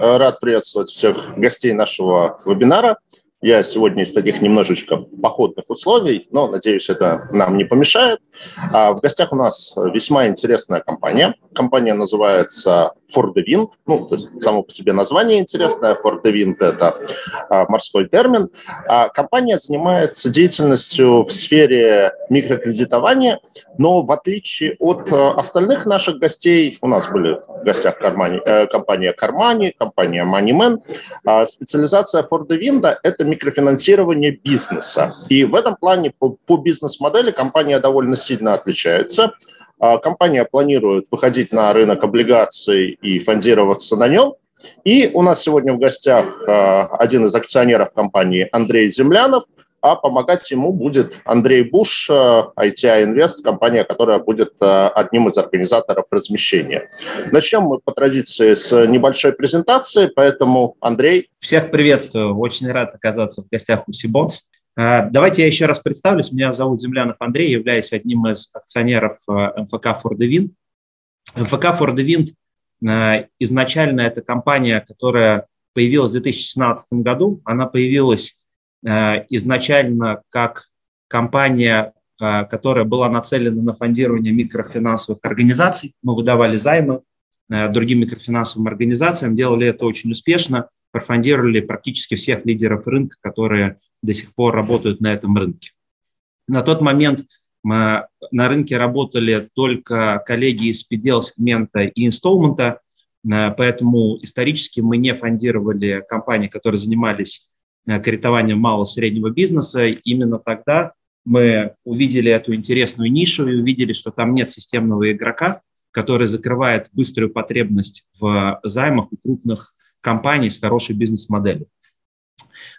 Рад приветствовать всех гостей нашего вебинара. Я сегодня из таких немножечко походных условий, но, надеюсь, это нам не помешает. А в гостях у нас весьма интересная компания. Компания называется For the Wind. Ну, то есть само по себе название интересное. For the Wind – это а, морской термин. А компания занимается деятельностью в сфере микрокредитования, но в отличие от а, остальных наших гостей, у нас были в гостях компания, э, компания Кармани, компания Moneyman, а специализация For the Wind – это микрофинансирование бизнеса. И в этом плане по, по бизнес-модели компания довольно сильно отличается. А, компания планирует выходить на рынок облигаций и фондироваться на нем. И у нас сегодня в гостях а, один из акционеров компании Андрей Землянов – а помогать ему будет Андрей Буш, ITI Invest, компания, которая будет э, одним из организаторов размещения. Начнем мы по традиции с небольшой презентации, поэтому Андрей. Всех приветствую, очень рад оказаться в гостях у Сибонс. Э, давайте я еще раз представлюсь. Меня зовут Землянов Андрей, являюсь одним из акционеров э, МФК For the Wind. МФК For изначально это компания, которая появилась в 2016 году. Она появилась Э, изначально как компания, э, которая была нацелена на фондирование микрофинансовых организаций. Мы выдавали займы э, другим микрофинансовым организациям, делали это очень успешно, профондировали практически всех лидеров рынка, которые до сих пор работают на этом рынке. На тот момент мы на рынке работали только коллеги из PDL сегмента и инсталмента, поэтому исторически мы не фондировали компании, которые занимались Э, кредитованием малого среднего бизнеса. Именно тогда мы увидели эту интересную нишу и увидели, что там нет системного игрока, который закрывает быструю потребность в займах у крупных компаний с хорошей бизнес-моделью.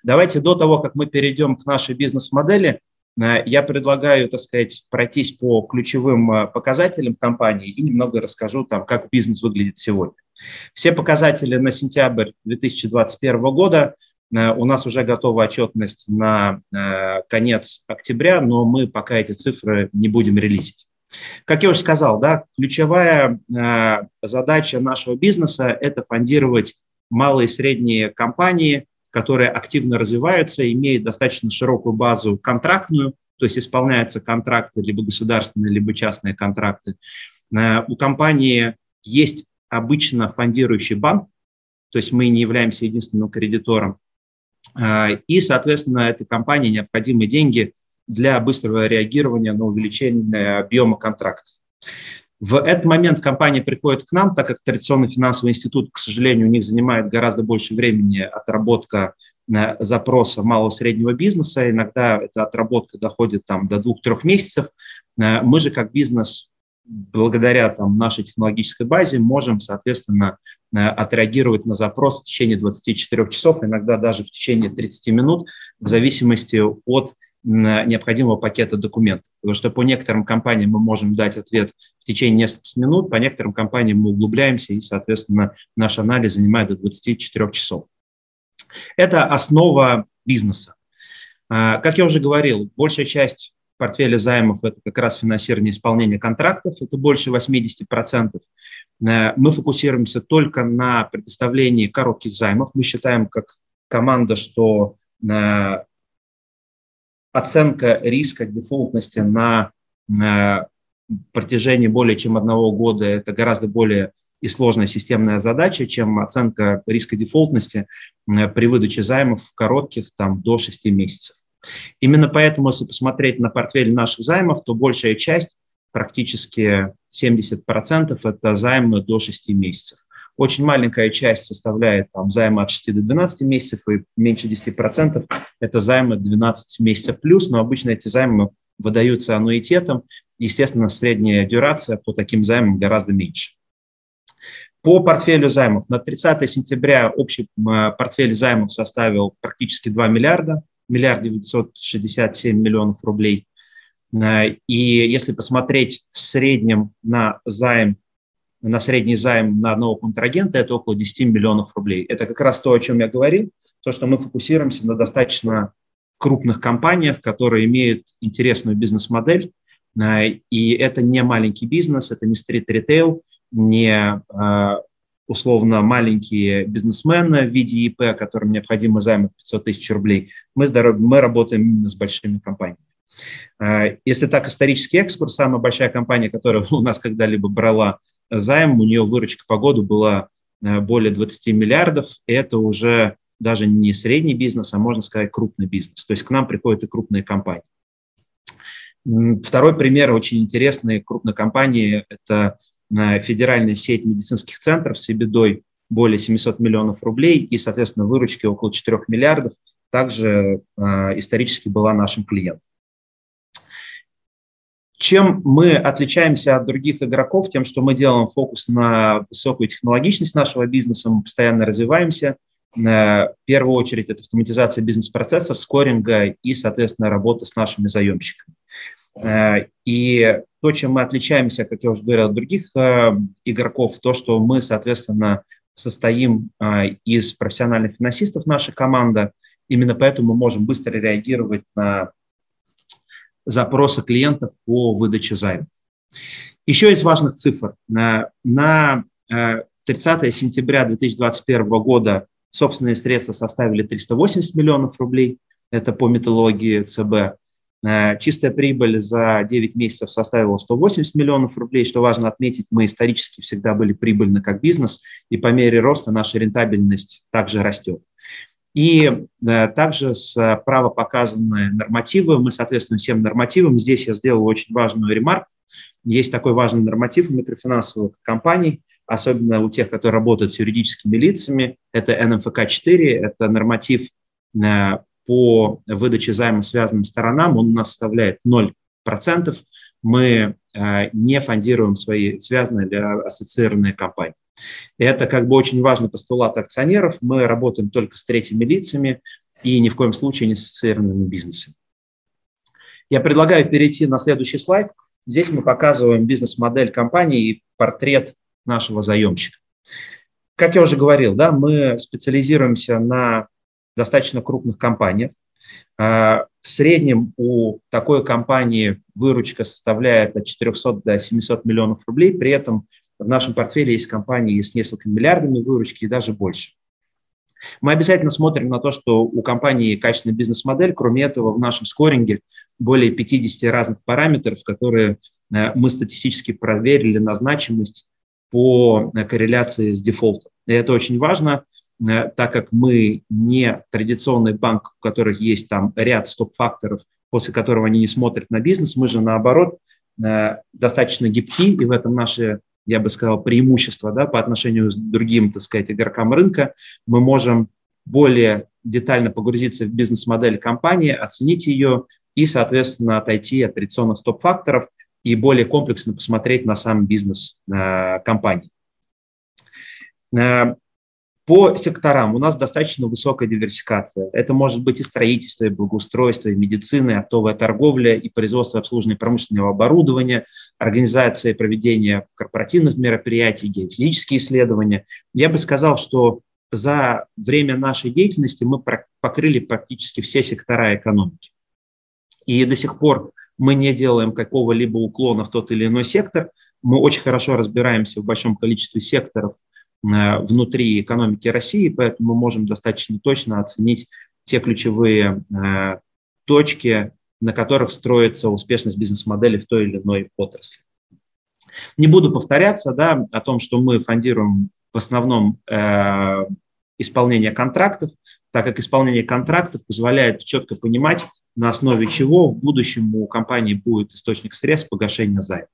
Давайте до того, как мы перейдем к нашей бизнес-модели, э, я предлагаю, так сказать, пройтись по ключевым э, показателям компании и немного расскажу, там, как бизнес выглядит сегодня. Все показатели на сентябрь 2021 года – у нас уже готова отчетность на э, конец октября, но мы пока эти цифры не будем релизить. Как я уже сказал, да, ключевая э, задача нашего бизнеса – это фондировать малые и средние компании, которые активно развиваются, имеют достаточно широкую базу контрактную, то есть исполняются контракты, либо государственные, либо частные контракты. У компании есть обычно фондирующий банк, то есть мы не являемся единственным кредитором. А, и, соответственно, этой компании необходимы деньги для быстрого реагирования на увеличение объема контрактов. В этот момент компания приходит к нам, так как традиционный финансовый институт, к сожалению, у них занимает гораздо больше времени отработка э, запроса малого и среднего бизнеса. Иногда эта отработка доходит там, до двух-трех месяцев. Э, мы же как бизнес благодаря там, нашей технологической базе можем, соответственно, э, отреагировать на запрос в течение 24 часов, иногда даже в течение 30 минут, в зависимости от необходимого пакета документов. Потому что по некоторым компаниям мы можем дать ответ в течение нескольких минут, по некоторым компаниям мы углубляемся, и, соответственно, наш анализ занимает до 24 часов. Это основа бизнеса. А, как я уже говорил, большая часть портфеля займов – это как раз финансирование исполнения контрактов, это больше 80%. Э, мы фокусируемся только на предоставлении коротких займов. Мы считаем как команда, что э, оценка риска дефолтности на протяжении более чем одного года – это гораздо более и сложная системная задача, чем оценка риска дефолтности э, при выдаче займов коротких там, до 6 месяцев. Именно поэтому, если посмотреть на портфель наших займов, то большая часть, практически 70%, это займы до 6 месяцев. Очень маленькая часть составляет там, займы от 6 до 12 месяцев, и меньше 10% это займы 12 месяцев плюс, но обычно эти займы выдаются аннуитетом. Естественно, средняя дюрация по таким займам гораздо меньше. По портфелю займов на 30 сентября общий портфель займов составил практически 2 миллиарда миллиард девятьсот шестьдесят семь миллионов рублей. Э, и если посмотреть в среднем на займ, на средний займ на одного контрагента, это около 10 миллионов рублей. Это как раз то, о чем я говорил, то, что мы фокусируемся на достаточно крупных компаниях, которые имеют интересную бизнес-модель, э, и это не маленький бизнес, это не стрит-ритейл, не э, условно маленькие бизнесмены в виде ИП, которым необходимо займы в 500 тысяч рублей. Мы, здоров... мы работаем именно с большими компаниями. Э, если так, исторический экскурс, самая большая компания, которая у нас когда-либо брала займ, у нее выручка по году была э, более 20 миллиардов, это уже даже не средний бизнес, а можно сказать крупный бизнес. То есть к нам приходят и крупные компании. Второй пример очень интересной крупной компании – это федеральная сеть медицинских центров с бедой более 700 миллионов рублей и, соответственно, выручки около 4 миллиардов, также э, исторически была нашим клиентом. Чем мы отличаемся от других игроков? Тем, что мы делаем фокус на высокую технологичность нашего бизнеса, мы постоянно развиваемся. Э, в первую очередь это автоматизация бизнес-процессов, скоринга и, соответственно, работа с нашими заемщиками. Э, и то, чем мы отличаемся, как я уже говорил, от других э, игроков, то, что мы, соответственно, состоим из профессиональных финансистов, наша команда. Именно поэтому мы можем быстро реагировать на запросы клиентов по выдаче займов. Еще из важных цифр. На, на 30 сентября 2021 года собственные средства составили 380 миллионов рублей, это по методологии ЦБ. Э, чистая прибыль за 9 месяцев составила 180 миллионов рублей. Что важно отметить, мы исторически всегда были прибыльны как бизнес, и по мере роста наша рентабельность также растет. И да, также справа показаны нормативы. Мы соответствуем всем нормативам. Здесь я сделал очень важную ремарку. Есть такой важный норматив у микрофинансовых компаний, особенно у тех, которые работают с юридическими лицами. Это НМФК-4, это норматив э, по выдаче займа связанным сторонам. Он у нас составляет 0%. Мы э, не фондируем свои связанные или ассоциированные компании. Это как бы очень важный постулат акционеров. Мы работаем только с третьими лицами и ни в коем случае не с ассоциированными бизнесами. Я предлагаю перейти на следующий слайд. Здесь мы показываем бизнес-модель компании и портрет нашего заемщика. Как я уже говорил, да, мы специализируемся на достаточно крупных компаниях. А, в среднем у такой компании выручка составляет от 400 до 700 миллионов рублей. При этом в нашем портфеле есть компании с несколькими миллиардами выручки и даже больше. Мы обязательно смотрим на то, что у компании качественная бизнес-модель. Кроме этого, в нашем скоринге более 50 разных параметров, которые э, мы статистически проверили на значимость по э, корреляции с дефолтом. И это очень важно, так как мы не традиционный банк, у которых есть там ряд стоп-факторов, после которого они не смотрят на бизнес. Мы же, наоборот, достаточно гибки, и в этом наше я бы сказал, преимущество да, по отношению с другим, так сказать, игрокам рынка. Мы можем более детально погрузиться в бизнес-модель компании, оценить ее и, соответственно, отойти от традиционных стоп-факторов и более комплексно посмотреть на сам бизнес э, компании. По секторам у нас достаточно высокая диверсификация. Это может быть и строительство, и благоустройство, и медицина, и оптовая торговля, и производство и промышленного оборудования, организация и проведение корпоративных мероприятий, геофизические исследования. Я бы сказал, что за время нашей деятельности мы покрыли практически все сектора экономики. И до сих пор мы не делаем какого-либо уклона в тот или иной сектор. Мы очень хорошо разбираемся в большом количестве секторов внутри экономики России, поэтому мы можем достаточно точно оценить те ключевые э, точки, на которых строится успешность бизнес-модели в той или иной отрасли. Не буду повторяться да, о том, что мы фондируем в основном э, исполнение контрактов, так как исполнение контрактов позволяет четко понимать, на основе чего в будущем у компании будет источник средств погашения займа.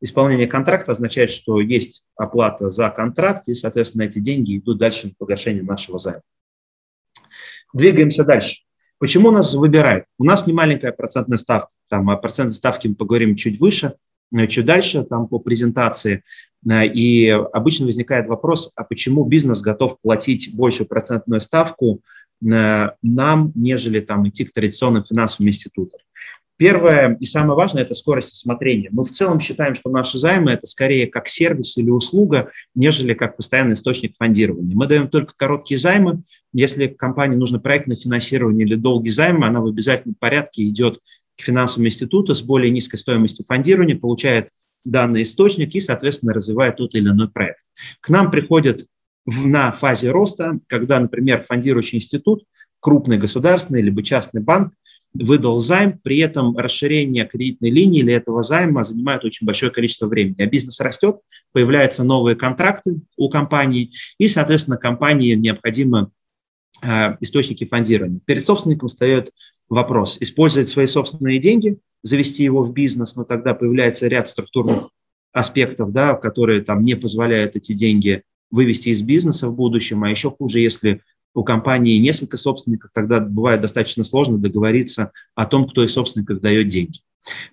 Исполнение контракта означает, что есть оплата за контракт, и, соответственно, эти деньги идут дальше на погашение нашего займа. Двигаемся дальше. Почему нас выбирают? У нас не маленькая процентная ставка. Там о процентной ставке мы поговорим чуть выше, чуть дальше, там по презентации. Э, и обычно возникает вопрос, а почему бизнес готов платить большую процентную ставку э, нам, нежели там идти к традиционным финансовым институтам? Первое и самое важное – это скорость осмотрения. Мы в целом считаем, что наши займы – это скорее как сервис или услуга, нежели как постоянный источник фондирования. Мы даем только короткие займы. Если компании нужно проектное финансирование или долгий займ, она в обязательном порядке идет к финансовому институту с более низкой стоимостью фондирования, получает данный источник и, соответственно, развивает тот или иной проект. К нам приходят в, на фазе роста, когда, например, фондирующий институт, крупный государственный либо частный банк выдал займ, при этом расширение кредитной линии или этого займа занимает очень большое количество времени. А бизнес растет, появляются новые контракты у компании, и, соответственно, компании необходимы э, источники фондирования. Перед собственником встает вопрос, использовать свои собственные деньги, завести его в бизнес, но тогда появляется ряд структурных аспектов, да, которые там не позволяют эти деньги вывести из бизнеса в будущем, а еще хуже, если у компании несколько собственников, тогда бывает достаточно сложно договориться о том, кто из собственников дает деньги.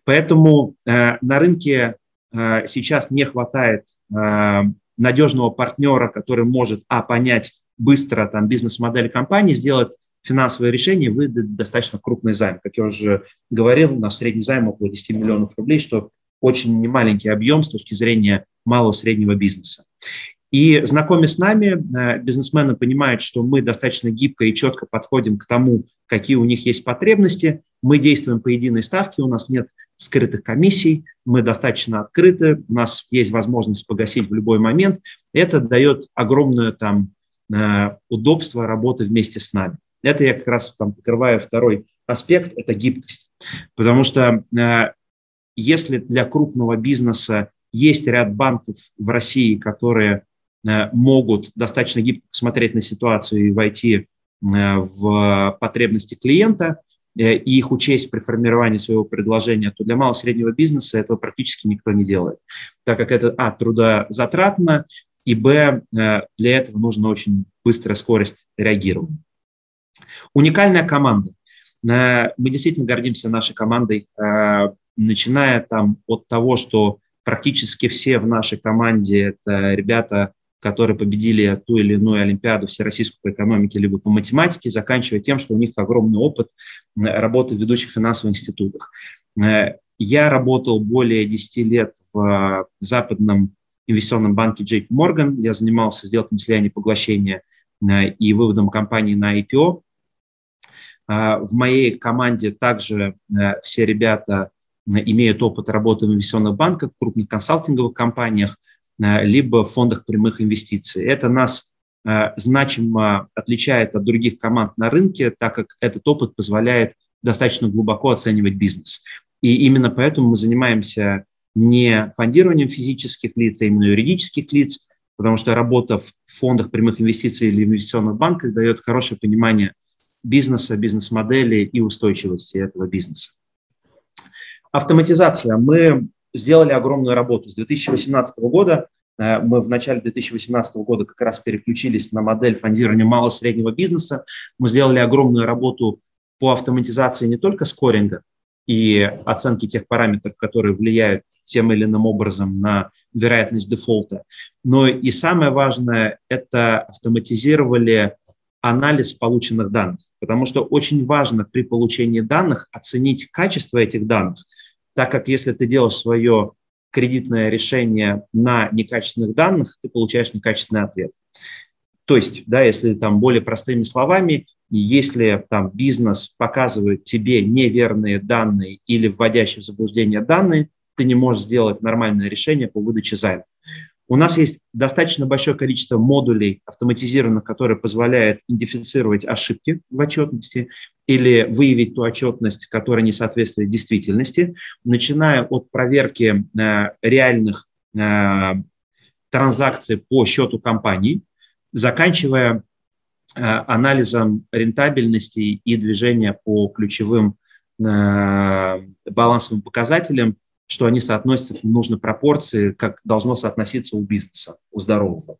Поэтому э, на рынке э, сейчас не хватает э, надежного партнера, который может, а, понять быстро там бизнес-модель компании, сделать финансовое решение, выдать достаточно крупный займ. Как я уже говорил, у нас средний займ около 10 миллионов рублей, что очень немаленький объем с точки зрения малого среднего бизнеса. И знакомясь с нами, э, бизнесмены понимают, что мы достаточно гибко и четко подходим к тому, какие у них есть потребности. Мы действуем по единой ставке, у нас нет скрытых комиссий, мы достаточно открыты, у нас есть возможность погасить в любой момент. Это дает огромное там, удобство работы вместе с нами. Это я как раз там покрываю второй аспект, это гибкость. Потому что э, если для крупного бизнеса есть ряд банков в России, которые Э, могут достаточно гибко смотреть на ситуацию и войти э, в потребности клиента э, и их учесть при формировании своего предложения, то для малого и среднего бизнеса этого практически никто не делает, так как это, а, трудозатратно, и, б, для этого нужна очень быстрая скорость реагирования. Уникальная команда. Мы действительно гордимся нашей командой, начиная там от того, что практически все в нашей команде это ребята, которые победили ту или иную Олимпиаду всероссийскую по экономике либо по математике, заканчивая тем, что у них огромный опыт работы в ведущих финансовых институтах. Э, я работал более 10 лет в западном инвестиционном банке JP Morgan. Я занимался сделками слияния поглощения э, и выводом компании на IPO. Э, в моей команде также все ребята имеют опыт работы в инвестиционных банках, крупных консалтинговых компаниях, Э, либо в фондах прямых инвестиций. Это нас э, значимо отличает от других команд на рынке, так как этот опыт позволяет достаточно глубоко оценивать бизнес. И именно поэтому мы занимаемся не фондированием физических лиц, а именно юридических лиц, потому что работа в фондах прямых инвестиций или инвестиционных банках дает хорошее понимание бизнеса, бизнес-модели и устойчивости этого бизнеса. Автоматизация. Мы сделали огромную работу. С 2018 года э, мы в начале 2018 года как раз переключились на модель фондирования мало-среднего бизнеса. Мы сделали огромную работу по автоматизации не только скоринга и оценки тех параметров, которые влияют тем или иным образом на вероятность дефолта, но и самое важное – это автоматизировали анализ полученных данных, потому что очень важно при получении данных оценить качество этих данных – так как если ты делаешь свое кредитное решение на некачественных данных, ты получаешь некачественный ответ. То есть, да, если там более простыми словами, если там бизнес показывает тебе неверные данные или вводящие в заблуждение данные, ты не можешь сделать нормальное решение по выдаче займа. У нас есть достаточно большое количество модулей автоматизированных, которые позволяют идентифицировать ошибки в отчетности или выявить ту отчетность, которая не соответствует действительности, начиная от проверки э, реальных э, транзакций по счету компании, заканчивая э, анализом рентабельности и движения по ключевым балансовым показателям, что они соотносятся в нужной пропорции, как должно соотноситься у бизнеса, у здорового.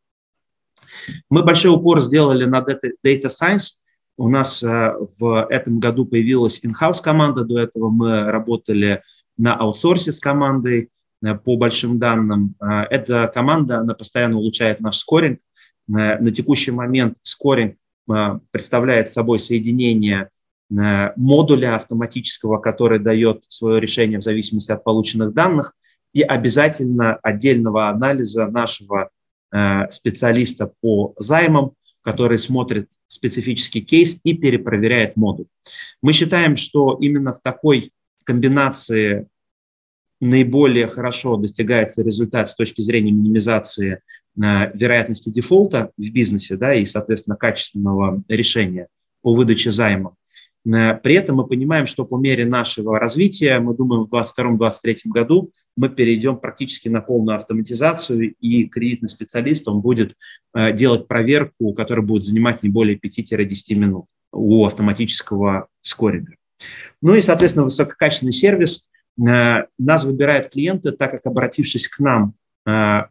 Мы большой упор сделали на Data, Science. У нас э, в этом году появилась in-house команда. До этого мы работали на аутсорсе с командой э, по большим данным. Э, эта команда, она постоянно улучшает наш скоринг. На текущий момент скоринг представляет собой соединение модуля автоматического, который дает свое решение в зависимости от полученных данных, и обязательно отдельного анализа нашего э, специалиста по займам, который смотрит специфический кейс и перепроверяет модуль. Мы считаем, что именно в такой комбинации наиболее хорошо достигается результат с точки зрения минимизации вероятности дефолта в бизнесе да, и, соответственно, качественного решения по выдаче займа. При этом мы понимаем, что по мере нашего развития, мы думаем, в 2022-2023 году мы перейдем практически на полную автоматизацию, и кредитный специалист он будет э, делать проверку, которая будет занимать не более 5-10 минут у автоматического скоринга. Ну и, соответственно, высококачественный сервис. Э, нас выбирают клиенты, так как, обратившись к нам э,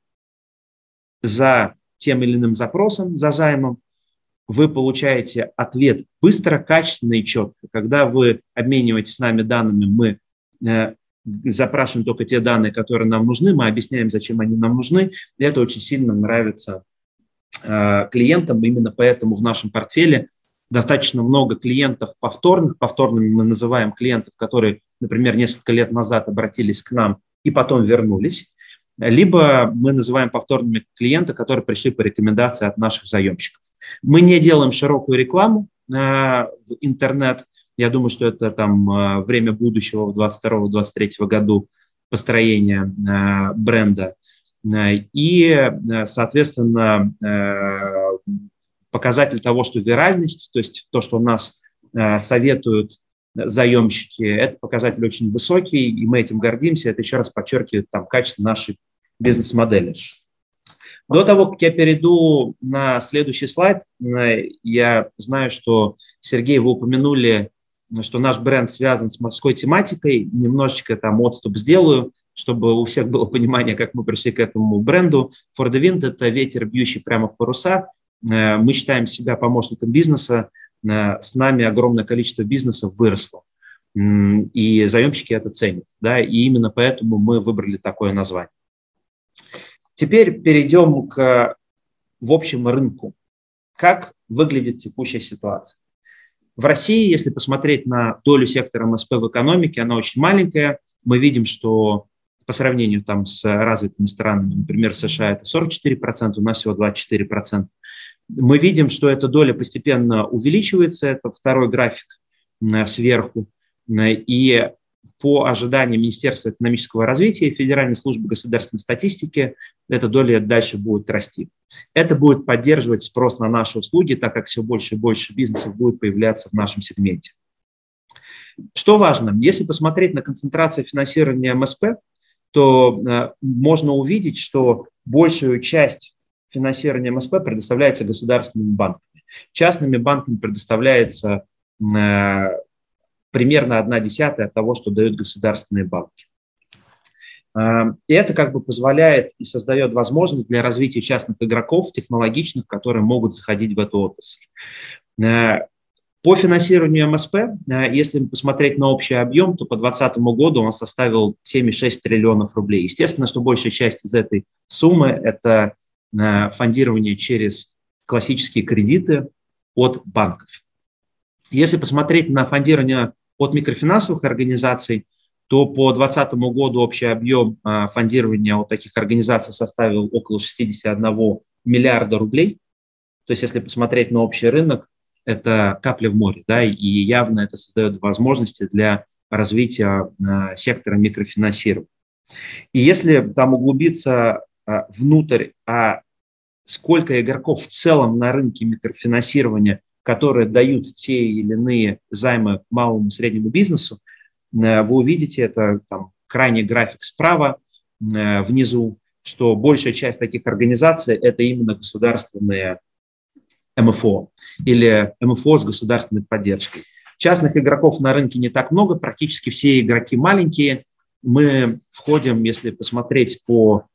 за тем или иным запросом, за займом, вы получаете ответ быстро, качественно и четко. Когда вы обмениваетесь с нами данными, мы э, запрашиваем только те данные, которые нам нужны, мы объясняем, зачем они нам нужны, и это очень сильно нравится э, клиентам, именно поэтому в нашем портфеле достаточно много клиентов повторных. Повторными мы называем клиентов, которые, например, несколько лет назад обратились к нам и потом вернулись либо мы называем повторными клиента, которые пришли по рекомендации от наших заемщиков. Мы не делаем широкую рекламу э, в интернет. Я думаю, что это там э, время будущего в 2022-2023 году построения э, бренда. И, соответственно, показатель того, что виральность, то есть то, что у нас советуют заемщики, это показатель очень высокий, и мы этим гордимся. Это еще раз подчеркивает там, качество нашей бизнес-модели. До того, как я перейду на следующий слайд, э, я знаю, что, Сергей, вы упомянули, что наш бренд связан с морской тематикой. Немножечко там отступ сделаю, чтобы у всех было понимание, как мы пришли к этому бренду. For the Wind – это ветер, бьющий прямо в паруса. Э, мы считаем себя помощником бизнеса. Э, с нами огромное количество бизнесов выросло. И заемщики это ценят. Да? И именно поэтому мы выбрали такое название. Теперь перейдем к в общем рынку. Как выглядит текущая ситуация? В России, если посмотреть на долю сектора МСП в экономике, она очень маленькая. Мы видим, что по сравнению там, с развитыми странами, например, США это 44%, у нас всего 24%. Мы видим, что эта доля постепенно увеличивается, это второй график сверху. И по ожиданиям Министерства экономического развития и Федеральной службы государственной статистики эта доля дальше будет расти. Это будет поддерживать спрос на наши услуги, так как все больше и больше бизнесов будет появляться в нашем сегменте. Что важно, если посмотреть на концентрацию финансирования МСП, то э, можно увидеть, что большую часть финансирования МСП предоставляется государственными банками. Частными банками предоставляется э, примерно одна десятая от того, что дают государственные банки. Эм, и это как бы позволяет и создает возможность для развития частных игроков, технологичных, которые могут заходить в эту отрасль. Э, по финансированию МСП, э, если посмотреть на общий объем, то по 2020 году он составил 7,6 триллионов рублей. Естественно, что большая часть из этой суммы – это фондирование через классические кредиты от банков. Если посмотреть на фондирование от микрофинансовых организаций, то по 2020 году общий объем а, фондирования от таких организаций составил около 61 миллиарда рублей. То есть если посмотреть на общий рынок, это капля в море, да, и явно это создает возможности для развития а, сектора микрофинансирования. И если там углубиться внутрь, а сколько игроков в целом на рынке микрофинансирования которые дают те или иные займы малому и среднему бизнесу, э, вы увидите это там, крайний график справа, э, внизу, что большая часть таких организаций – это именно государственные МФО или МФО с государственной поддержкой. Частных игроков на рынке не так много, практически все игроки маленькие. Мы входим, если посмотреть по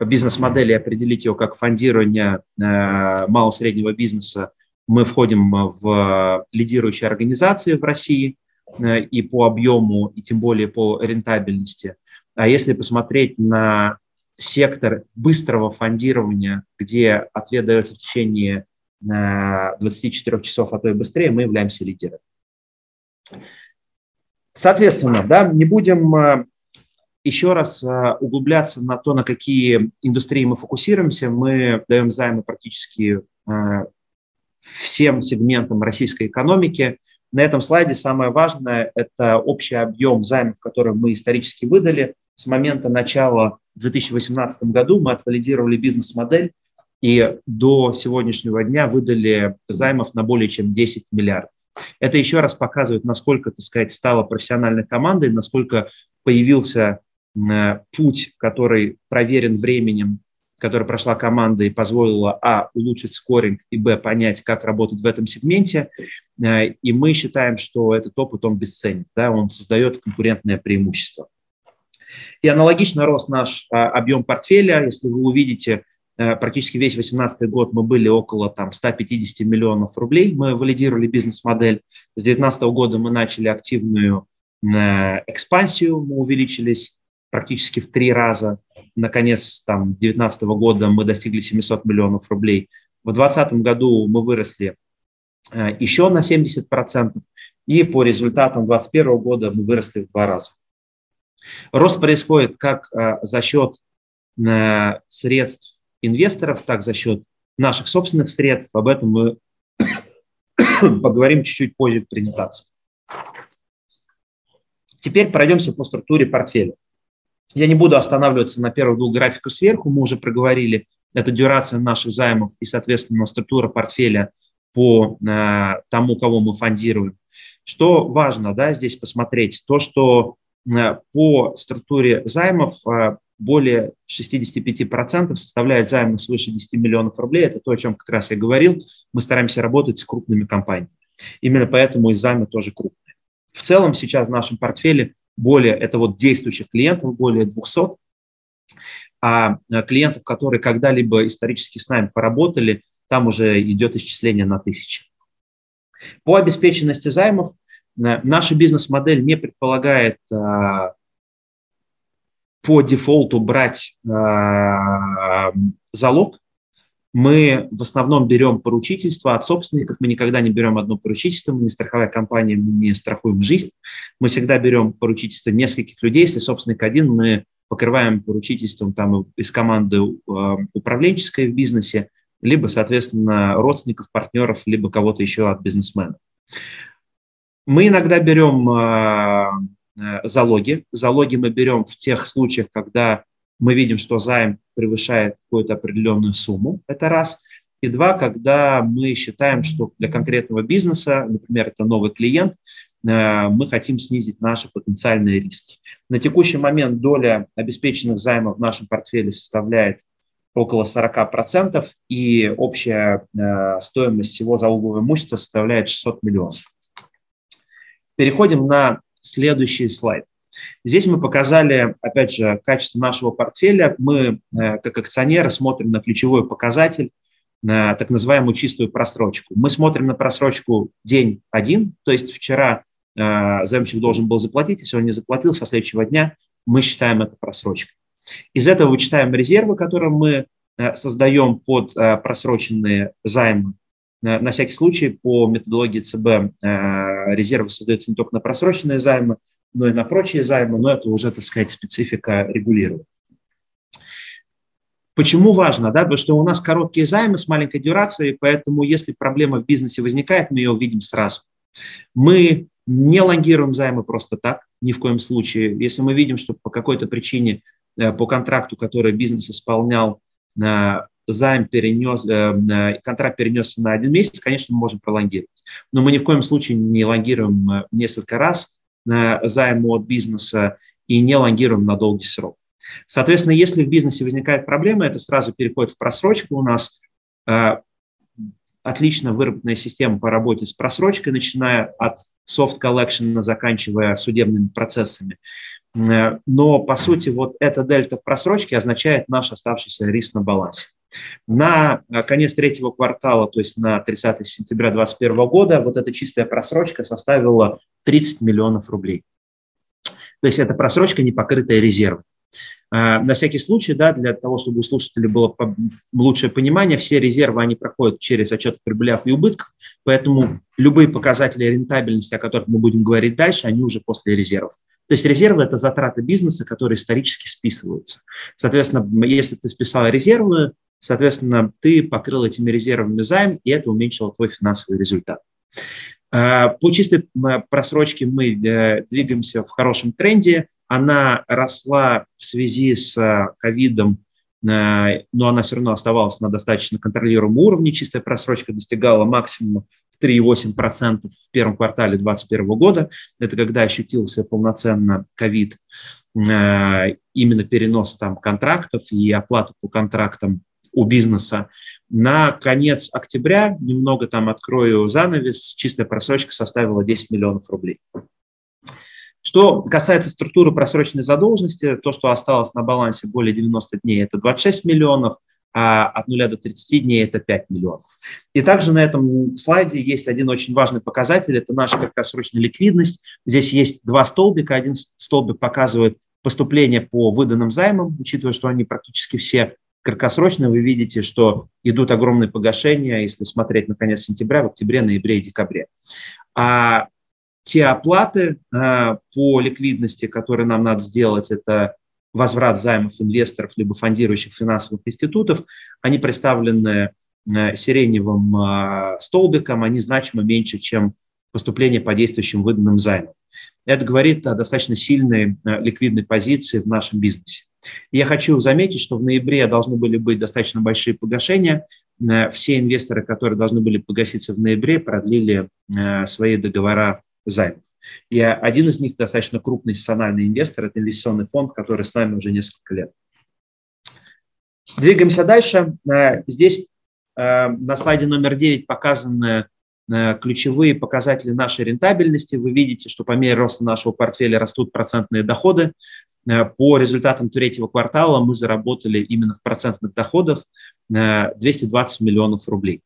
бизнес-модели, определить его как фондирование э, малого-среднего бизнеса – мы входим в лидирующие организации в России э, и по объему, и тем более по рентабельности. А если посмотреть на сектор быстрого фондирования, где ответ дается в течение 24 э, часов, а то и быстрее, мы являемся лидером. Соответственно, да, не будем еще раз углубляться на то, на какие индустрии мы фокусируемся. Мы даем займы практически всем сегментам российской экономики. На этом слайде самое важное – это общий объем займов, который мы исторически выдали. С момента начала в 2018 году мы отвалидировали бизнес-модель и до сегодняшнего дня выдали займов на более чем 10 миллиардов. Это еще раз показывает, насколько, так сказать, стала профессиональной командой, насколько появился э, путь, который проверен временем, который прошла команда и позволила, а, улучшить скоринг, и, б, понять, как работать в этом сегменте. Э, и мы считаем, что этот опыт, он бесценен, да, он создает конкурентное преимущество. И аналогично рос наш а, объем портфеля. Если вы увидите, Э, практически весь 2018 год мы были около там, 150 миллионов рублей. Мы валидировали бизнес-модель. С 2019 года мы начали активную э, экспансию, мы увеличились практически в три раза. Наконец, там, 2019 года мы достигли 700 миллионов рублей. В 2020 году мы выросли э, еще на 70%, и по результатам 2021 года мы выросли в два раза. Рост происходит как за счет средств инвесторов, так за счет наших собственных средств. Об этом мы поговорим чуть-чуть позже в презентации. Теперь пройдемся по структуре портфеля. Я не буду останавливаться на первых двух графиках сверху, мы уже проговорили, это дюрация наших займов и, соответственно, структура портфеля по э, тому, кого мы фондируем. Что важно да, здесь посмотреть, то, что э, по структуре займов э, более 65% составляет займы свыше 10 миллионов рублей. Это то, о чем как раз я говорил. Мы стараемся работать с крупными компаниями. Именно поэтому и займы тоже крупные. В целом сейчас в нашем портфеле более, это вот действующих клиентов, более 200, а клиентов, которые когда-либо исторически с нами поработали, там уже идет исчисление на тысячи. По обеспеченности займов э, наша бизнес-модель не предполагает а, по дефолту брать э, залог. Мы в основном берем поручительство от собственников. Мы никогда не берем одно поручительство. Мы не страховая компания, мы не страхуем жизнь. Мы всегда берем поручительство нескольких людей. Если собственник один, мы покрываем поручительством там, из команды э, управленческой в бизнесе, либо, соответственно, родственников, партнеров, либо кого-то еще от бизнесмена. Мы иногда берем э, Э, залоги. Залоги мы берем в тех случаях, когда мы видим, что займ превышает какую-то определенную сумму, это раз. И два, когда мы считаем, что для конкретного бизнеса, например, это новый клиент, э, мы хотим снизить наши потенциальные риски. На текущий момент доля обеспеченных займов в нашем портфеле составляет около 40%, и общая э, стоимость всего залогового имущества составляет 600 миллионов. Переходим на следующий слайд. Здесь мы показали, опять же, качество нашего портфеля. Мы, э, как акционеры, смотрим на ключевой показатель, на так называемую чистую просрочку. Мы смотрим на просрочку день один, то есть вчера э, заемщик должен был заплатить, если он не заплатил, со следующего дня мы считаем это просрочкой. Из этого вычитаем резервы, которые мы э, создаем под просроченные займы на всякий случай, по методологии ЦБ резервы создаются не только на просроченные займы, но и на прочие займы, но это уже, так сказать, специфика регулирования. Почему важно? Да? Потому что у нас короткие займы с маленькой дюрацией, поэтому если проблема в бизнесе возникает, мы ее увидим сразу. Мы не лонгируем займы просто так, ни в коем случае. Если мы видим, что по какой-то причине э, по контракту, который бизнес исполнял, э, займ перенес, э, контракт перенесся на один месяц, конечно, мы можем пролонгировать. Но мы ни в коем случае не лонгируем несколько раз займ от бизнеса и не лонгируем на долгий срок. Соответственно, если в бизнесе возникает проблема, это сразу переходит в просрочку. У нас э, отлично выработанная система по работе с просрочкой, начиная от soft collection, заканчивая судебными процессами. Но, по сути, вот эта дельта в просрочке означает наш оставшийся риск на балансе. На э, конец третьего квартала, то есть на 30 сентября 2021 года, вот эта чистая просрочка составила 30 миллионов рублей. То есть это просрочка, не покрытая резервом. Э, на всякий случай, да, для того, чтобы у слушателей было лучшее понимание, все резервы, они проходят через отчет о прибылях и убытках, поэтому любые показатели рентабельности, о которых мы будем говорить дальше, они уже после резервов. То есть резервы – это затраты бизнеса, которые исторически списываются. Соответственно, если ты списал резервы, Соответственно, ты покрыл этими резервами займ, и это уменьшило твой финансовый результат. По чистой просрочке мы двигаемся в хорошем тренде. Она росла в связи с ковидом Э, но она все равно оставалась на достаточно контролируемом уровне. Чистая просрочка достигала максимума в 3,8% в первом квартале 2021 года. Это когда ощутился полноценно ковид, э, именно перенос там контрактов и оплату по контрактам у бизнеса. На конец октября, немного там открою занавес, чистая просрочка составила 10 миллионов рублей. Что касается структуры просроченной задолженности, то, что осталось на балансе более 90 дней, это 26 миллионов, а от 0 до 30 дней это 5 миллионов. И также на этом слайде есть один очень важный показатель, это наша краткосрочная ликвидность. Здесь есть два столбика. Один столбик показывает поступление по выданным займам, учитывая, что они практически все краткосрочные, вы видите, что идут огромные погашения, если смотреть на конец сентября, в октябре, ноябре и декабре. А те оплаты э, по ликвидности, которые нам надо сделать, это возврат займов инвесторов либо фондирующих финансовых институтов, они представлены э, сиреневым э, столбиком, они значимо меньше, чем поступление по действующим выданным займам. Это говорит о достаточно сильной ликвидной позиции в нашем бизнесе. я хочу заметить, что в ноябре должны были быть достаточно большие погашения. Все инвесторы, которые должны были погаситься в ноябре, продлили свои договора займов. И один из них достаточно крупный институциональный инвестор, это инвестиционный фонд, который с нами уже несколько лет. Двигаемся дальше. Э, здесь э, на слайде номер 9 показаны э, ключевые показатели нашей рентабельности. Вы видите, что по мере роста нашего портфеля растут процентные доходы. По результатам третьего квартала мы заработали именно в процентных доходах 220 миллионов рублей.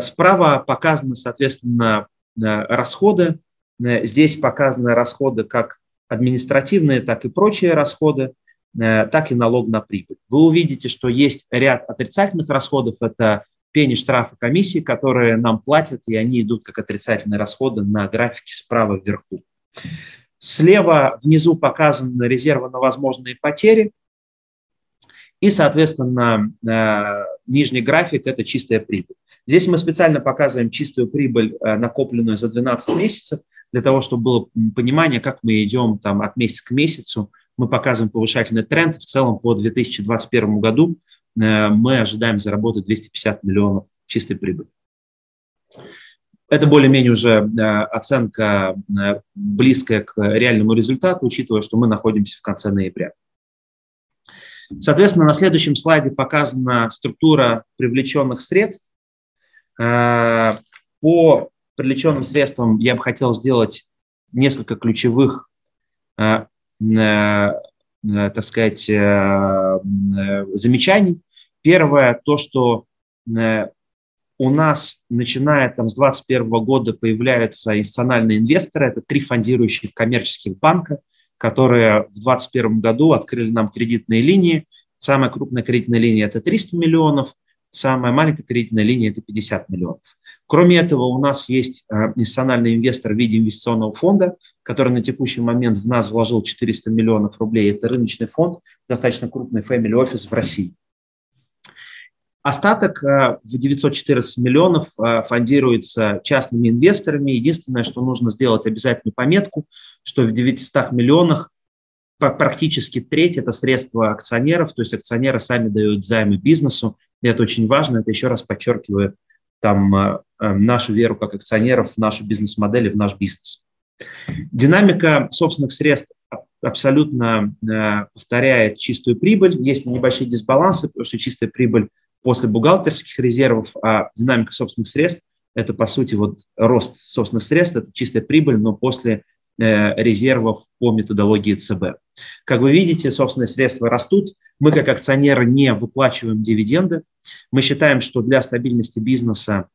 Справа показаны, соответственно, расходы. Э, здесь показаны расходы как административные, так и прочие расходы, э, так и налог на прибыль. Вы увидите, что есть ряд отрицательных расходов. Это пени, штрафы, комиссии, которые нам платят, и они идут как отрицательные расходы на графике справа вверху. Слева внизу показаны резервы на возможные потери. И, соответственно, э, нижний график – это чистая прибыль. Здесь мы специально показываем чистую прибыль, э, накопленную за 12 месяцев, для того, чтобы было понимание, как мы идем там, от месяца к месяцу. Мы показываем повышательный тренд. В целом по 2021 году мы ожидаем заработать 250 миллионов чистой прибыли. Это более-менее уже э, оценка близкая к реальному результату, учитывая, что мы находимся в конце ноября. Соответственно, на следующем слайде показана структура привлеченных средств. Э, по привлеченным средствам я бы хотел сделать несколько ключевых, э, э, так сказать, замечаний. Первое, то, что у нас, начиная там, с 2021 года, появляются институциональные инвесторы. Это три фондирующих коммерческих банка, которые в 2021 году открыли нам кредитные линии. Самая крупная кредитная линия – это 300 миллионов – Самая маленькая кредитная линия – это 50 миллионов. Кроме этого, у нас есть э, институциональный инвестор в виде инвестиционного фонда, который на текущий момент в нас вложил 400 миллионов рублей. Это рыночный фонд, достаточно крупный family офис в России. Остаток э, в 914 миллионов э, фондируется частными инвесторами. Единственное, что нужно сделать обязательную пометку, что в 900 миллионах практически треть – это средства акционеров, то есть акционеры сами дают займы бизнесу, и это очень важно, это еще раз подчеркивает там, э, нашу веру как акционеров в нашу бизнес-модель и в наш бизнес. Динамика собственных средств абсолютно повторяет чистую прибыль. Есть небольшие дисбалансы, потому что чистая прибыль после бухгалтерских резервов, а динамика собственных средств – это, по сути, вот рост собственных средств, это чистая прибыль, но после Э, резервов по методологии ЦБ. Как вы видите, собственные средства растут. Мы как акционеры не выплачиваем дивиденды. Мы считаем, что для стабильности бизнеса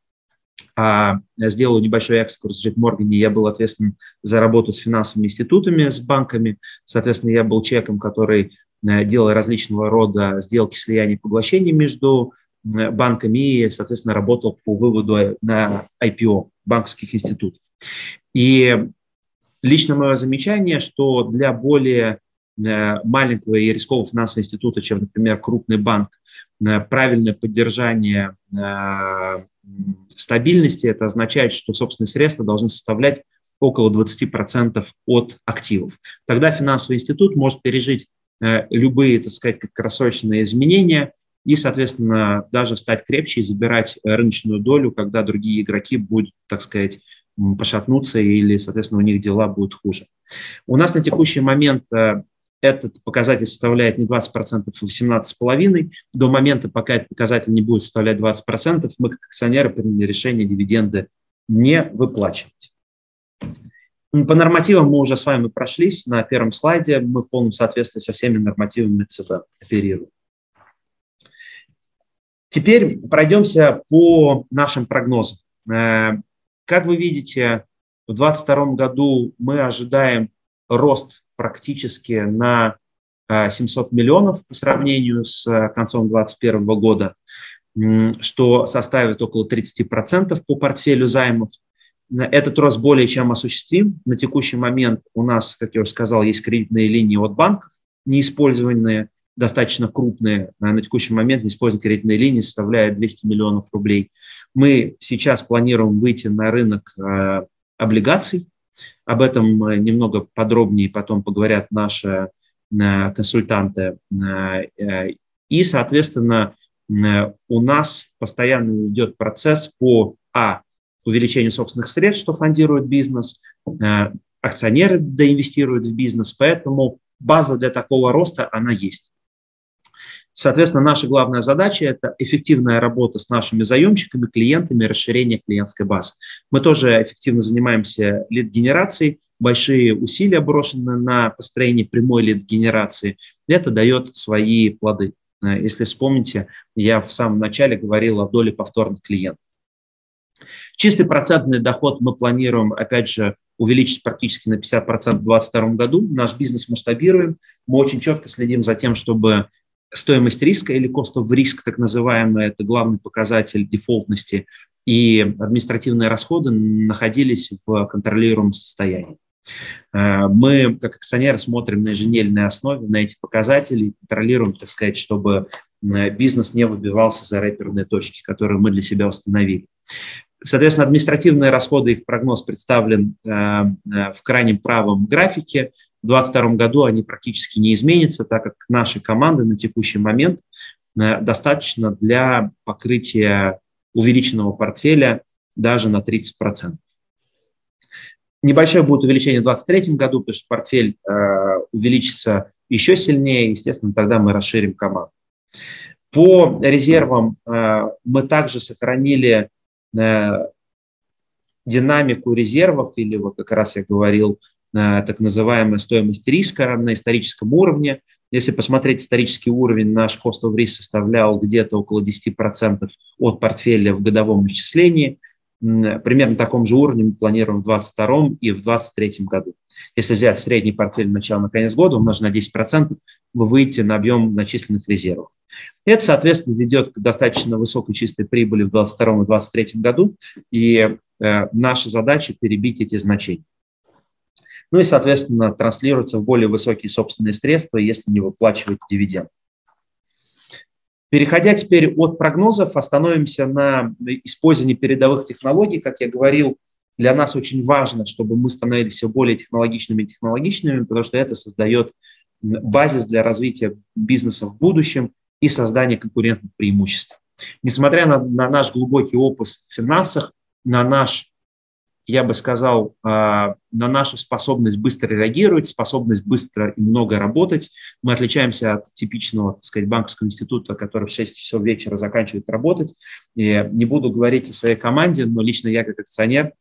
а, сделал небольшой экскурс в JetMorgan. Я был ответственен за работу с финансовыми институтами, с банками. Соответственно, я был человеком, который э, делал различного рода сделки слияния и поглощений между банками и, соответственно, работал по выводу на IPO банковских институтов. И Лично мое замечание, что для более маленького и рискового финансового института, чем, например, крупный банк, правильное поддержание стабильности, это означает, что собственные средства должны составлять около 20% от активов. Тогда финансовый институт может пережить э, любые, так сказать, краткосрочные изменения и, соответственно, даже стать крепче и забирать рыночную долю, когда другие игроки будут, так сказать, пошатнуться или, соответственно, у них дела будут хуже. У нас на текущий момент э, этот показатель составляет не 20%, а 18,5%. До момента, пока этот показатель не будет составлять 20%, мы как акционеры приняли решение дивиденды не выплачивать. По нормативам мы уже с вами прошлись на первом слайде. Мы в полном соответствии со всеми нормативами ЦБ оперируем. Теперь пройдемся по нашим прогнозам. Э, как вы видите, в 2022 году мы ожидаем рост практически на 700 э, миллионов по сравнению с э, концом 2021 года, что составит около 30% по портфелю займов. Этот рост более чем осуществим. На текущий момент у нас, как я уже сказал, есть кредитные линии от банков, неиспользованные, достаточно крупные. На текущий момент неиспользованные кредитные линии составляют 200 миллионов рублей. Мы сейчас планируем выйти на рынок э, облигаций. Об этом э, немного подробнее потом поговорят наши э, консультанты. И, соответственно, у нас постоянно идет процесс по А увеличению собственных средств, что фондирует бизнес, э, акционеры доинвестируют в бизнес, поэтому база для такого роста, она есть. Соответственно, наша главная задача – это эффективная работа с нашими заемщиками, клиентами, расширение клиентской базы. Мы тоже эффективно занимаемся лид-генерацией, большие усилия брошены на построение прямой лид-генерации. Это дает свои плоды. Если вспомните, я в самом начале говорил о доле повторных клиентов. Чистый процентный доход мы планируем, опять же, увеличить практически на 50% в 2022 году. Наш бизнес масштабируем. Мы очень четко следим за тем, чтобы стоимость риска или cost of risk, так называемый, это главный показатель дефолтности, и административные расходы находились в контролируемом состоянии. Э, мы, как акционеры, смотрим на еженедельной основе на эти показатели контролируем, так сказать, чтобы э, бизнес не выбивался за рэперные точки, которые мы для себя установили. Соответственно, административные расходы, их прогноз представлен э, в крайнем правом графике. В 2022 году они практически не изменятся, так как нашей команды на текущий момент э, достаточно для покрытия увеличенного портфеля даже на 30%. Небольшое будет увеличение в 2023 году, потому что портфель увеличится еще сильнее, естественно, тогда мы расширим команду. По резервам мы также сохранили динамику резервов, или вот как раз я говорил, так называемая стоимость риска на историческом уровне. Если посмотреть исторический уровень, наш cost of risk составлял где-то около 10% от портфеля в годовом исчислении – примерно на таком же уровне мы планируем в 2022 и в 2023 году. Если взять средний портфель начала на конец года, умножить на 10%, вы выйдете на объем начисленных резервов. Это, соответственно, ведет к достаточно высокой чистой прибыли в 2022 и 2023 году, и э, наша задача перебить эти значения. Ну и, соответственно, транслируется в более высокие собственные средства, если не выплачивать дивиденд. Переходя теперь от прогнозов, остановимся на использовании передовых технологий. Как я говорил, для нас очень важно, чтобы мы становились все более технологичными и технологичными, потому что это создает базис для развития бизнеса в будущем и создания конкурентных преимуществ. Несмотря на, на наш глубокий опыт в финансах, на наш я бы сказал, а, на нашу способность быстро реагировать, способность быстро и много работать. Мы отличаемся от типичного, так сказать, банковского института, который в 6 часов вечера заканчивает работать. И не буду говорить о своей команде, но лично я как акционер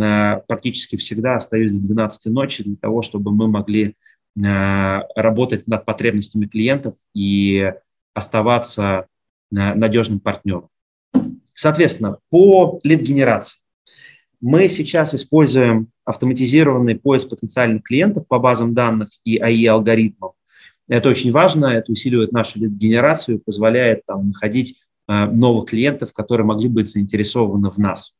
а, практически всегда остаюсь до 12 ночи для того, чтобы мы могли а, работать над потребностями клиентов и оставаться надежным партнером. Соответственно, по лид-генерации. Мы сейчас используем автоматизированный поиск потенциальных клиентов по базам данных и АИ-алгоритмам. Это очень важно, это усиливает нашу генерацию, позволяет там, находить э, новых клиентов, которые могли быть заинтересованы в нас.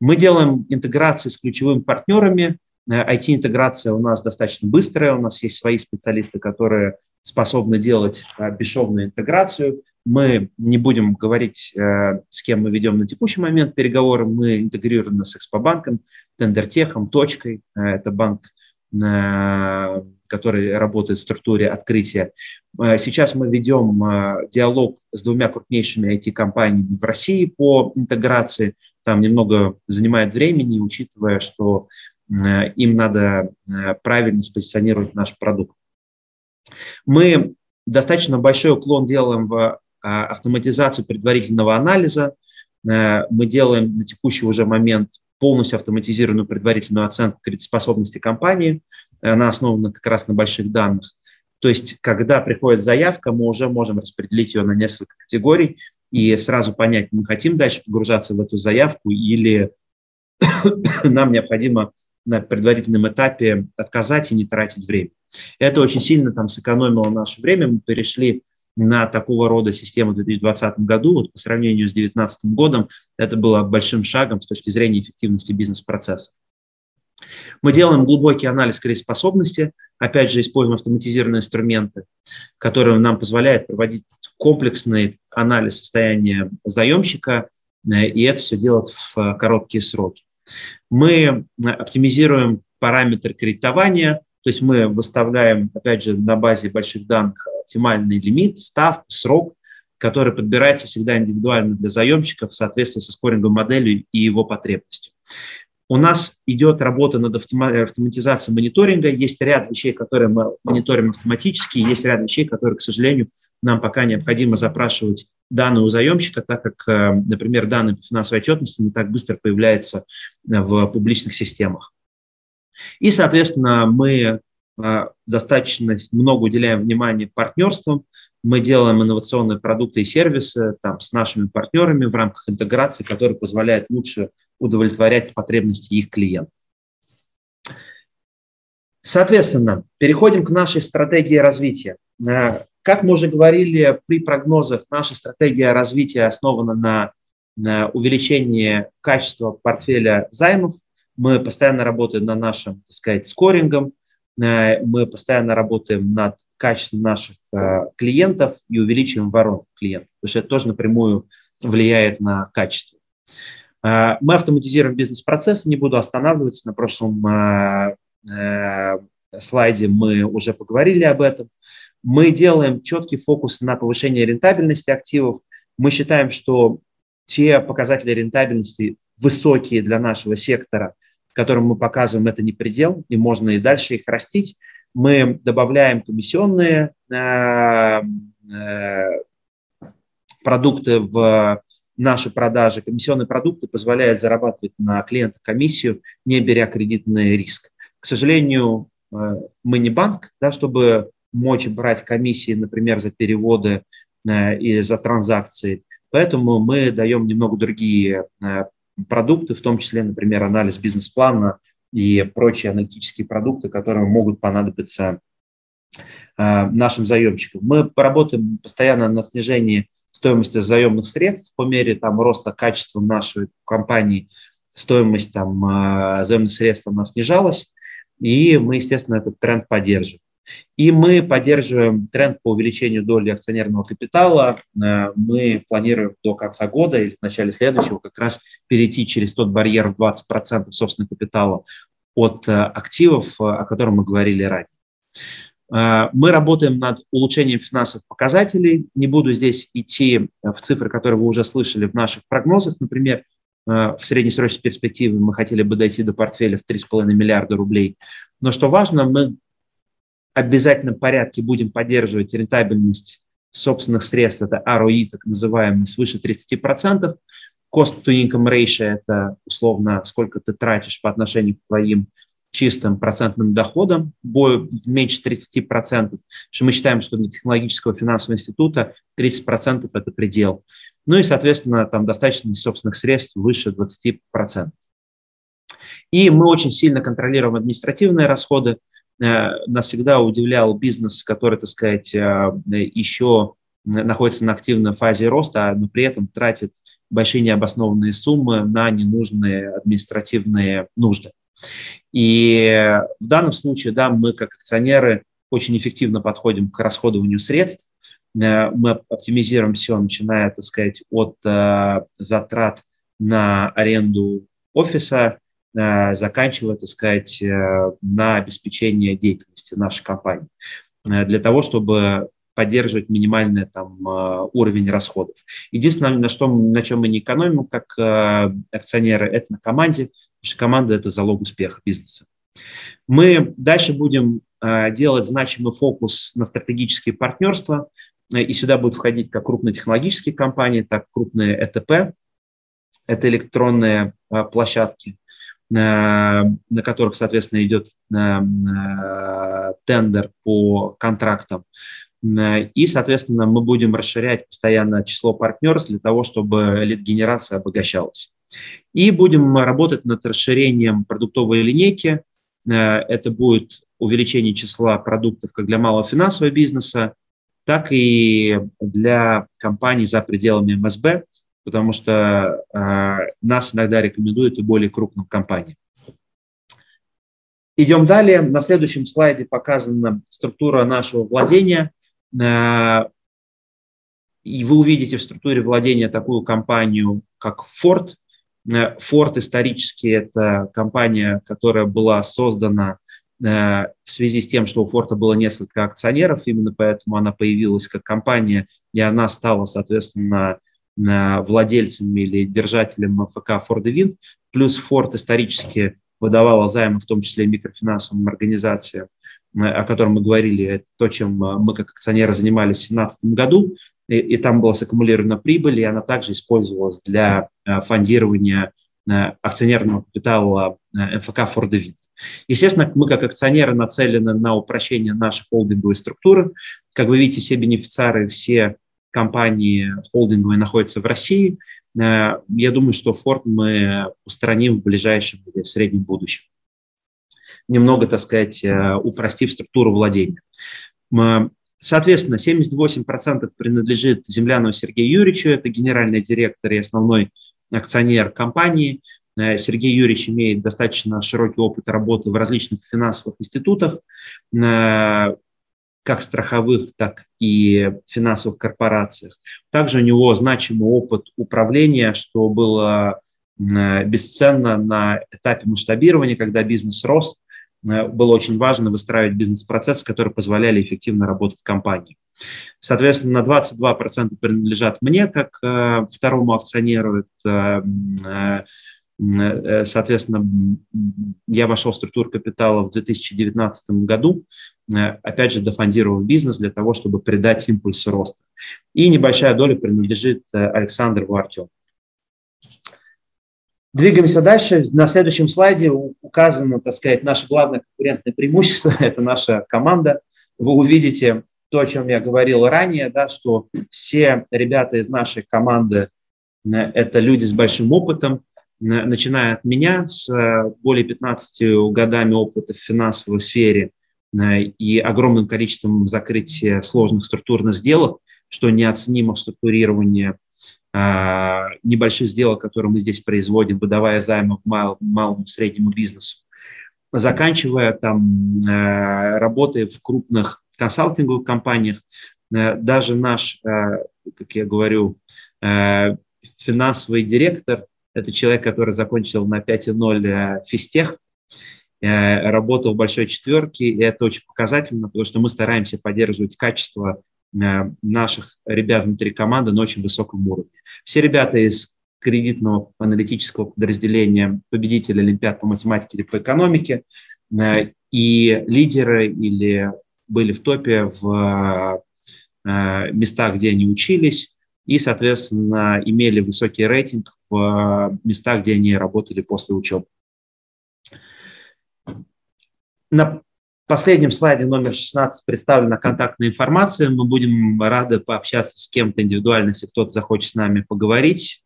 Мы делаем интеграции с ключевыми партнерами, IT-интеграция у нас достаточно быстрая, у нас есть свои специалисты, которые способны делать бесшовную интеграцию. Мы не будем говорить, с кем мы ведем на текущий момент переговоры, мы интегрированы с Экспобанком, Тендертехом, Точкой, это банк который работает в структуре открытия. Э, сейчас мы ведем э, диалог с двумя крупнейшими IT-компаниями в России по интеграции. Там немного занимает времени, учитывая, что э, им надо правильно спозиционировать наш продукт. Мы достаточно большой уклон делаем в автоматизацию предварительного анализа. Мы делаем на текущий уже момент полностью автоматизированную предварительную оценку кредитоспособности компании. Она основана как раз на больших данных. То есть, когда приходит заявка, мы уже можем распределить ее на несколько категорий и сразу понять, мы хотим дальше погружаться в эту заявку или нам необходимо на предварительном этапе отказать и не тратить время. Это очень сильно там сэкономило наше время. Мы перешли на такого рода систему в 2020 году, вот по сравнению с 2019 годом, это было большим шагом с точки зрения эффективности бизнес-процессов. Мы делаем глубокий анализ кредитоспособности, опять же, используем автоматизированные инструменты, которые нам позволяют проводить комплексный анализ состояния заемщика, э, и это все делать в короткие сроки. Мы оптимизируем параметры кредитования, то есть мы выставляем, опять же, на базе больших данных оптимальный лимит, ставку, срок, который подбирается всегда индивидуально для заемщиков в соответствии со скоринговой моделью и его потребностью. У нас идет работа над автоматизацией мониторинга. Есть ряд вещей, которые мы мониторим автоматически, есть ряд вещей, которые, к сожалению, нам пока необходимо запрашивать данные у заемщика, так как, э, например, данные по финансовой отчетности не так быстро появляются в публичных системах. И, соответственно, мы э, достаточно много уделяем внимания партнерствам. Мы делаем инновационные продукты и сервисы там, с нашими партнерами в рамках интеграции, которые позволяют лучше удовлетворять потребности их клиентов. Соответственно, переходим к нашей стратегии развития. Как мы уже говорили при прогнозах, наша стратегия развития основана на, на увеличении качества портфеля займов – мы постоянно работаем над нашим, так сказать, скорингом, э, мы постоянно работаем над качеством наших э, клиентов и увеличиваем воронку клиентов, потому что это тоже напрямую влияет на качество. Э, мы автоматизируем бизнес-процессы, не буду останавливаться, на прошлом слайде мы уже поговорили об этом. Мы делаем четкий фокус на повышение рентабельности активов. Мы считаем, что те показатели рентабельности высокие для нашего сектора – которым мы показываем, это не предел, и можно и дальше их растить. Мы добавляем комиссионные э, э, продукты в наши продажи. Комиссионные продукты позволяют зарабатывать на клиента комиссию, не беря кредитный риск. К сожалению, э, мы не банк, да, чтобы мочь брать комиссии, например, за переводы и за транзакции. Поэтому мы даем немного другие продукты, в том числе, например, анализ бизнес-плана и прочие аналитические продукты, которые могут понадобиться э, нашим заемщикам. Мы поработаем постоянно над снижением стоимости заемных средств по мере там, роста качества нашей компании. Стоимость там, э, заемных средств у нас снижалась, и мы, естественно, этот тренд поддерживаем. И мы поддерживаем тренд по увеличению доли акционерного капитала. Э, мы планируем до конца года или в начале следующего как раз перейти через тот барьер в 20% собственного капитала от э, активов, э, о котором мы говорили ранее. Мы работаем над улучшением финансовых показателей. Не буду здесь идти в цифры, которые вы уже слышали в наших прогнозах. Например, в среднесрочной перспективе мы хотели бы дойти до портфеля в 3,5 миллиарда рублей. Но что важно, мы обязательном порядке будем поддерживать рентабельность собственных средств, это ROE, так называемый, свыше 30%. Cost to income ratio – это условно сколько ты тратишь по отношению к твоим чистым процентным доходам, меньше 30%, что мы считаем, что для технологического финансового института 30% – это предел. Ну и, соответственно, там достаточно собственных средств выше 20%. И мы очень сильно контролируем административные расходы, нас всегда удивлял бизнес, который, так сказать, э, еще находится на активной фазе роста, но при этом тратит большие необоснованные суммы на ненужные административные нужды. И в данном случае, да, мы как акционеры очень эффективно подходим к расходованию средств, Э, мы оптимизируем все, начиная, так сказать, от э, затрат на аренду офиса, э, заканчивая, так сказать, на обеспечение деятельности нашей компании для того, чтобы поддерживать минимальный там, уровень расходов. Единственное, на, что, на чем мы не экономим как акционеры, это на команде, потому что команда – это залог успеха бизнеса. Мы дальше будем делать значимый фокус на стратегические партнерства, и сюда будут входить как крупные технологические компании, так и крупные ЭТП, это электронные площадки, э, на которых, соответственно, идет э, э, тендер по контрактам. И, соответственно, мы будем расширять постоянно число партнеров для того, чтобы лид-генерация обогащалась. И будем работать над расширением продуктовой линейки. Это будет увеличение числа продуктов как для малого финансового бизнеса, так и для компаний за пределами МСБ, потому что э, нас иногда рекомендуют и более крупным компаниям. Идем далее. На следующем слайде показана структура нашего владения. Э, и вы увидите в структуре владения такую компанию, как Ford. Э, Ford исторически это компания, которая была создана Э, в связи с тем, что у Форта было несколько акционеров, именно поэтому она появилась как компания, и она стала, соответственно, э, владельцем или держателем МФК Ford Wind. Плюс Форд исторически выдавала займы, в том числе микрофинансовым организациям, э, о котором мы говорили, это то, чем мы как акционеры занимались в 2017 году, и, и там была саккумулирована прибыль, и она также использовалась для фондирования акционерного капитала МФК Ford Wind. Естественно, мы как акционеры нацелены на упрощение нашей холдинговой структуры. Как вы видите, все бенефициары, все компании холдинговые находятся в России. Э, я думаю, что Ford мы устраним в ближайшем или среднем будущем. Немного, так сказать, э, упростив структуру владения. Соответственно, 78% принадлежит Земляну Сергею Юрьевичу, это генеральный директор и основной акционер компании. Э, Сергей Юрьевич имеет достаточно широкий опыт работы в различных финансовых институтах, как страховых, так и финансовых корпорациях. Также у него значимый опыт управления, что было э, бесценно на этапе масштабирования, когда бизнес рос. Было очень важно выстраивать бизнес-процессы, которые позволяли эффективно работать в компании. Соответственно, 22% принадлежат мне, как второму акционеру. Это Э, соответственно, я вошел в структуру капитала в 2019 году, э, опять же, дофондировав бизнес для того, чтобы придать импульс роста. И небольшая доля принадлежит э, Александру Артему. Двигаемся дальше. На следующем слайде указано, так сказать, наше главное конкурентное преимущество – это наша команда. Вы увидите то, о чем я говорил ранее, да, что все ребята из нашей команды – это люди с большим опытом, начиная от меня с э, более 15 годами опыта в финансовой сфере э, и огромным количеством закрытия сложных структурных сделок, что неоценимо в структурировании э, небольших сделок, которые мы здесь производим, выдавая займы мал, малому и среднему бизнесу, заканчивая там работой в крупных консалтинговых компаниях, даже наш, как я говорю, финансовый директор это человек, который закончил на 5.0 э, физтех, э, работал в большой четверке, и это очень показательно, потому что мы стараемся поддерживать качество э, наших ребят внутри команды на очень высоком уровне. Все ребята из кредитного аналитического подразделения, победители Олимпиад по математике или по экономике, и лидеры или были в топе в местах, где они учились, и, соответственно, имели высокий рейтинг в местах, где они работали после учебы. На последнем слайде номер 16 представлена контактная информация. Мы будем рады пообщаться с кем-то индивидуально, если кто-то захочет с нами поговорить.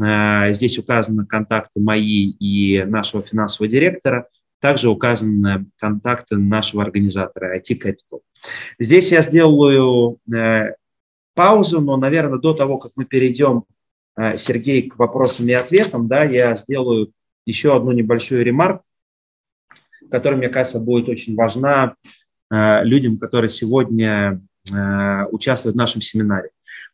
Э, здесь указаны контакты мои и нашего финансового директора. Также указаны контакты нашего организатора IT Capital. Здесь я сделаю э, паузу, но, наверное, до того, как мы перейдем, э, Сергей, к вопросам и ответам, да, я сделаю еще одну небольшую ремарку. которая, мне кажется, будет очень важна людям, которые сегодня участвуют в нашем семинаре.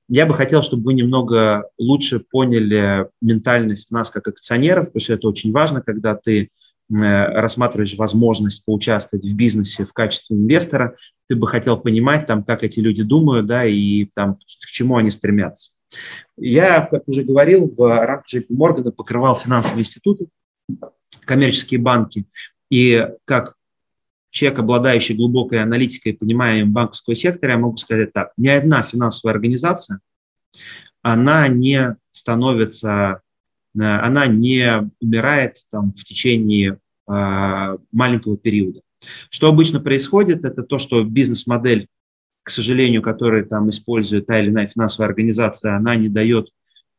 Я бы хотел, чтобы вы немного лучше поняли ментальность нас как акционеров, потому что это очень важно, когда ты рассматриваешь возможность поучаствовать в бизнесе в качестве инвестора, ты бы хотел понимать, там, как эти люди думают, да, и там, к чему они стремятся. Я, как уже говорил, в рамках JP Morgan покрывал финансовые институты, коммерческие банки, и как человек, обладающий глубокой аналитикой и пониманием банковского сектора, я могу сказать так, ни одна финансовая организация, она не становится, она не умирает там, в течение э, маленького периода. Что обычно происходит, это то, что бизнес-модель, к сожалению, которую там использует та или иная финансовая организация, она не дает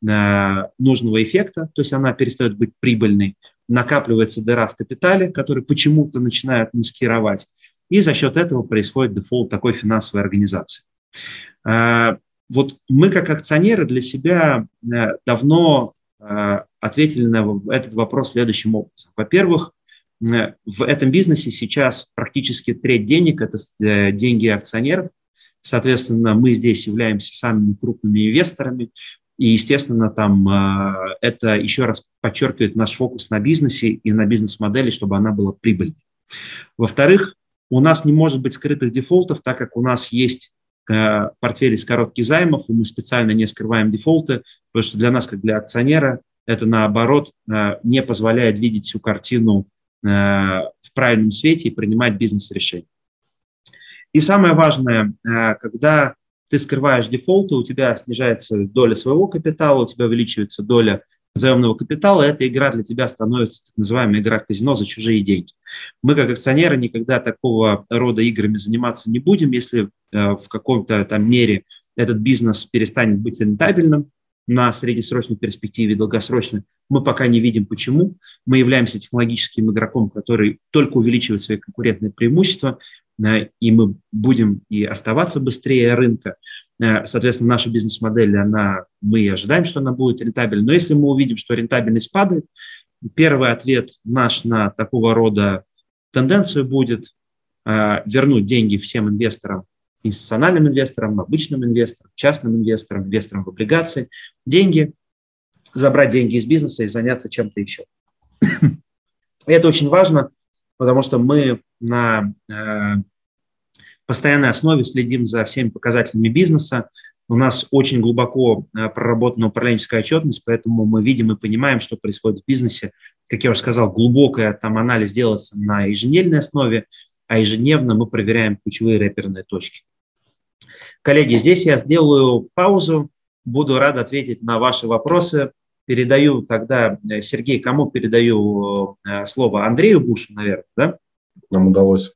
э, нужного эффекта, то есть она перестает быть прибыльной, накапливается дыра в капитале, который почему-то начинают маскировать, и за счет этого происходит дефолт такой финансовой организации. Э, вот мы как акционеры для себя э, давно ответили на этот вопрос следующим образом. Во-первых, в этом бизнесе сейчас практически треть денег – это деньги акционеров. Соответственно, мы здесь являемся самыми крупными инвесторами. И, естественно, там это еще раз подчеркивает наш фокус на бизнесе и на бизнес-модели, чтобы она была прибыльной. Во-вторых, у нас не может быть скрытых дефолтов, так как у нас есть э, портфель из коротких займов, и мы специально не скрываем дефолты, потому что для нас, как для акционера, это, наоборот, э, не позволяет видеть всю картину э, в правильном свете и принимать бизнес-решения. И самое важное, когда ты скрываешь дефолты, у тебя снижается доля своего капитала, у тебя увеличивается доля заемного капитала, эта игра для тебя становится так называемая игра казино за чужие деньги. Мы, как акционеры, никогда такого рода играми заниматься не будем, если э, в каком-то там мере этот бизнес перестанет быть рентабельным на среднесрочной перспективе, долгосрочной. Мы пока не видим почему. Мы являемся технологическим игроком, который только увеличивает свои конкурентные преимущества, и мы будем и оставаться быстрее рынка. Э, соответственно, наша бизнес-модель, она, мы ожидаем, что она будет рентабельной. Но если мы увидим, что рентабельность падает, первый ответ наш на такого рода тенденцию будет э, вернуть деньги всем инвесторам, институциональным инвесторам, обычным инвесторам, частным инвесторам, инвесторам в облигации, деньги, забрать деньги из бизнеса и заняться чем-то еще. Это очень важно, потому что мы на э, постоянной основе следим за всеми показателями бизнеса. У нас очень глубоко э, проработана управленческая отчетность, поэтому мы видим и понимаем, что происходит в бизнесе. Как я уже сказал, глубокая там анализ делается на еженедельной основе, а ежедневно мы проверяем ключевые реперные точки. Коллеги, здесь я сделаю паузу, буду рад ответить на ваши вопросы. Передаю тогда, э, Сергей, кому передаю слово? Андрею Бушу, наверное, да? нам удалось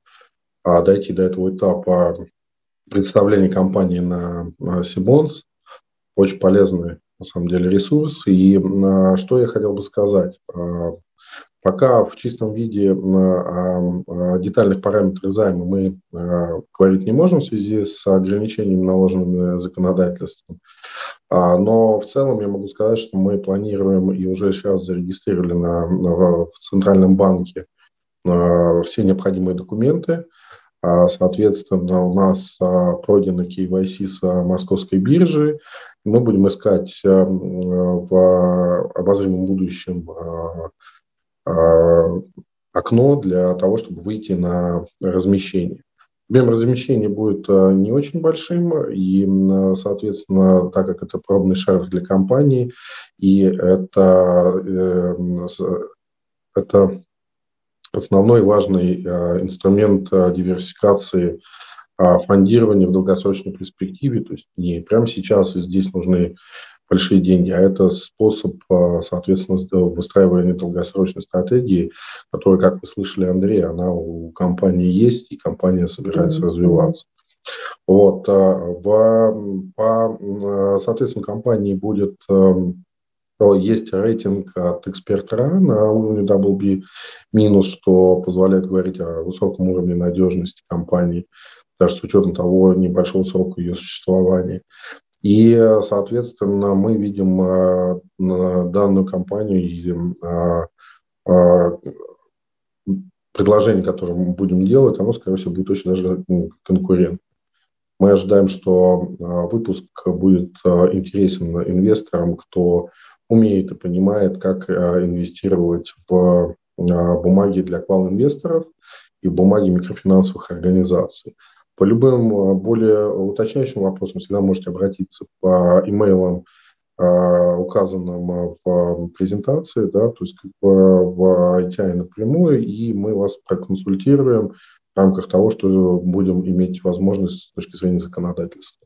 а, дойти до этого этапа представления компании на, Сибонс. Очень полезный, на самом деле, ресурс. И а, что я хотел бы сказать. А, пока в чистом виде о детальных параметрах займа мы говорить не можем в связи с ограничениями, наложенными законодательством. Но в целом я могу сказать, что мы планируем и уже сейчас зарегистрировали на, в Центральном банке Э, все необходимые документы. А, соответственно, у нас а, пройдено KYC с а, московской биржи. Мы будем искать в обозримом будущем окно для того, чтобы выйти на размещение. Объем размещения будет не очень большим, и, соответственно, так как это пробный шаг для компании, и это, э, это основной важный э, инструмент э, диверсификации э, фондирования в долгосрочной перспективе. То есть не прямо сейчас и здесь нужны большие деньги, а это способ, соответственно, выстраивания долгосрочной стратегии, которая, как вы слышали, Андрей, она у компании есть, и компания собирается mm-hmm. развиваться. Вот, в, по, соответственно, компании будет эм, то есть рейтинг от эксперта на уровне WB минус, что позволяет говорить о высоком уровне надежности компании, даже с учетом того небольшого срока ее существования. И, соответственно, мы видим а, данную компанию и а, а, предложение, которое мы будем делать, оно, скорее всего, будет очень даже ну, конкурентным. Мы ожидаем, что выпуск будет интересен инвесторам, кто умеет и понимает, как инвестировать в бумаги для квал-инвесторов и бумаги микрофинансовых организаций. По любым более уточняющим вопросам всегда можете обратиться по имейлам, указанным в презентации, да, то есть как бы в ITI напрямую, и мы вас проконсультируем в рамках того, что будем иметь возможность с точки зрения законодательства.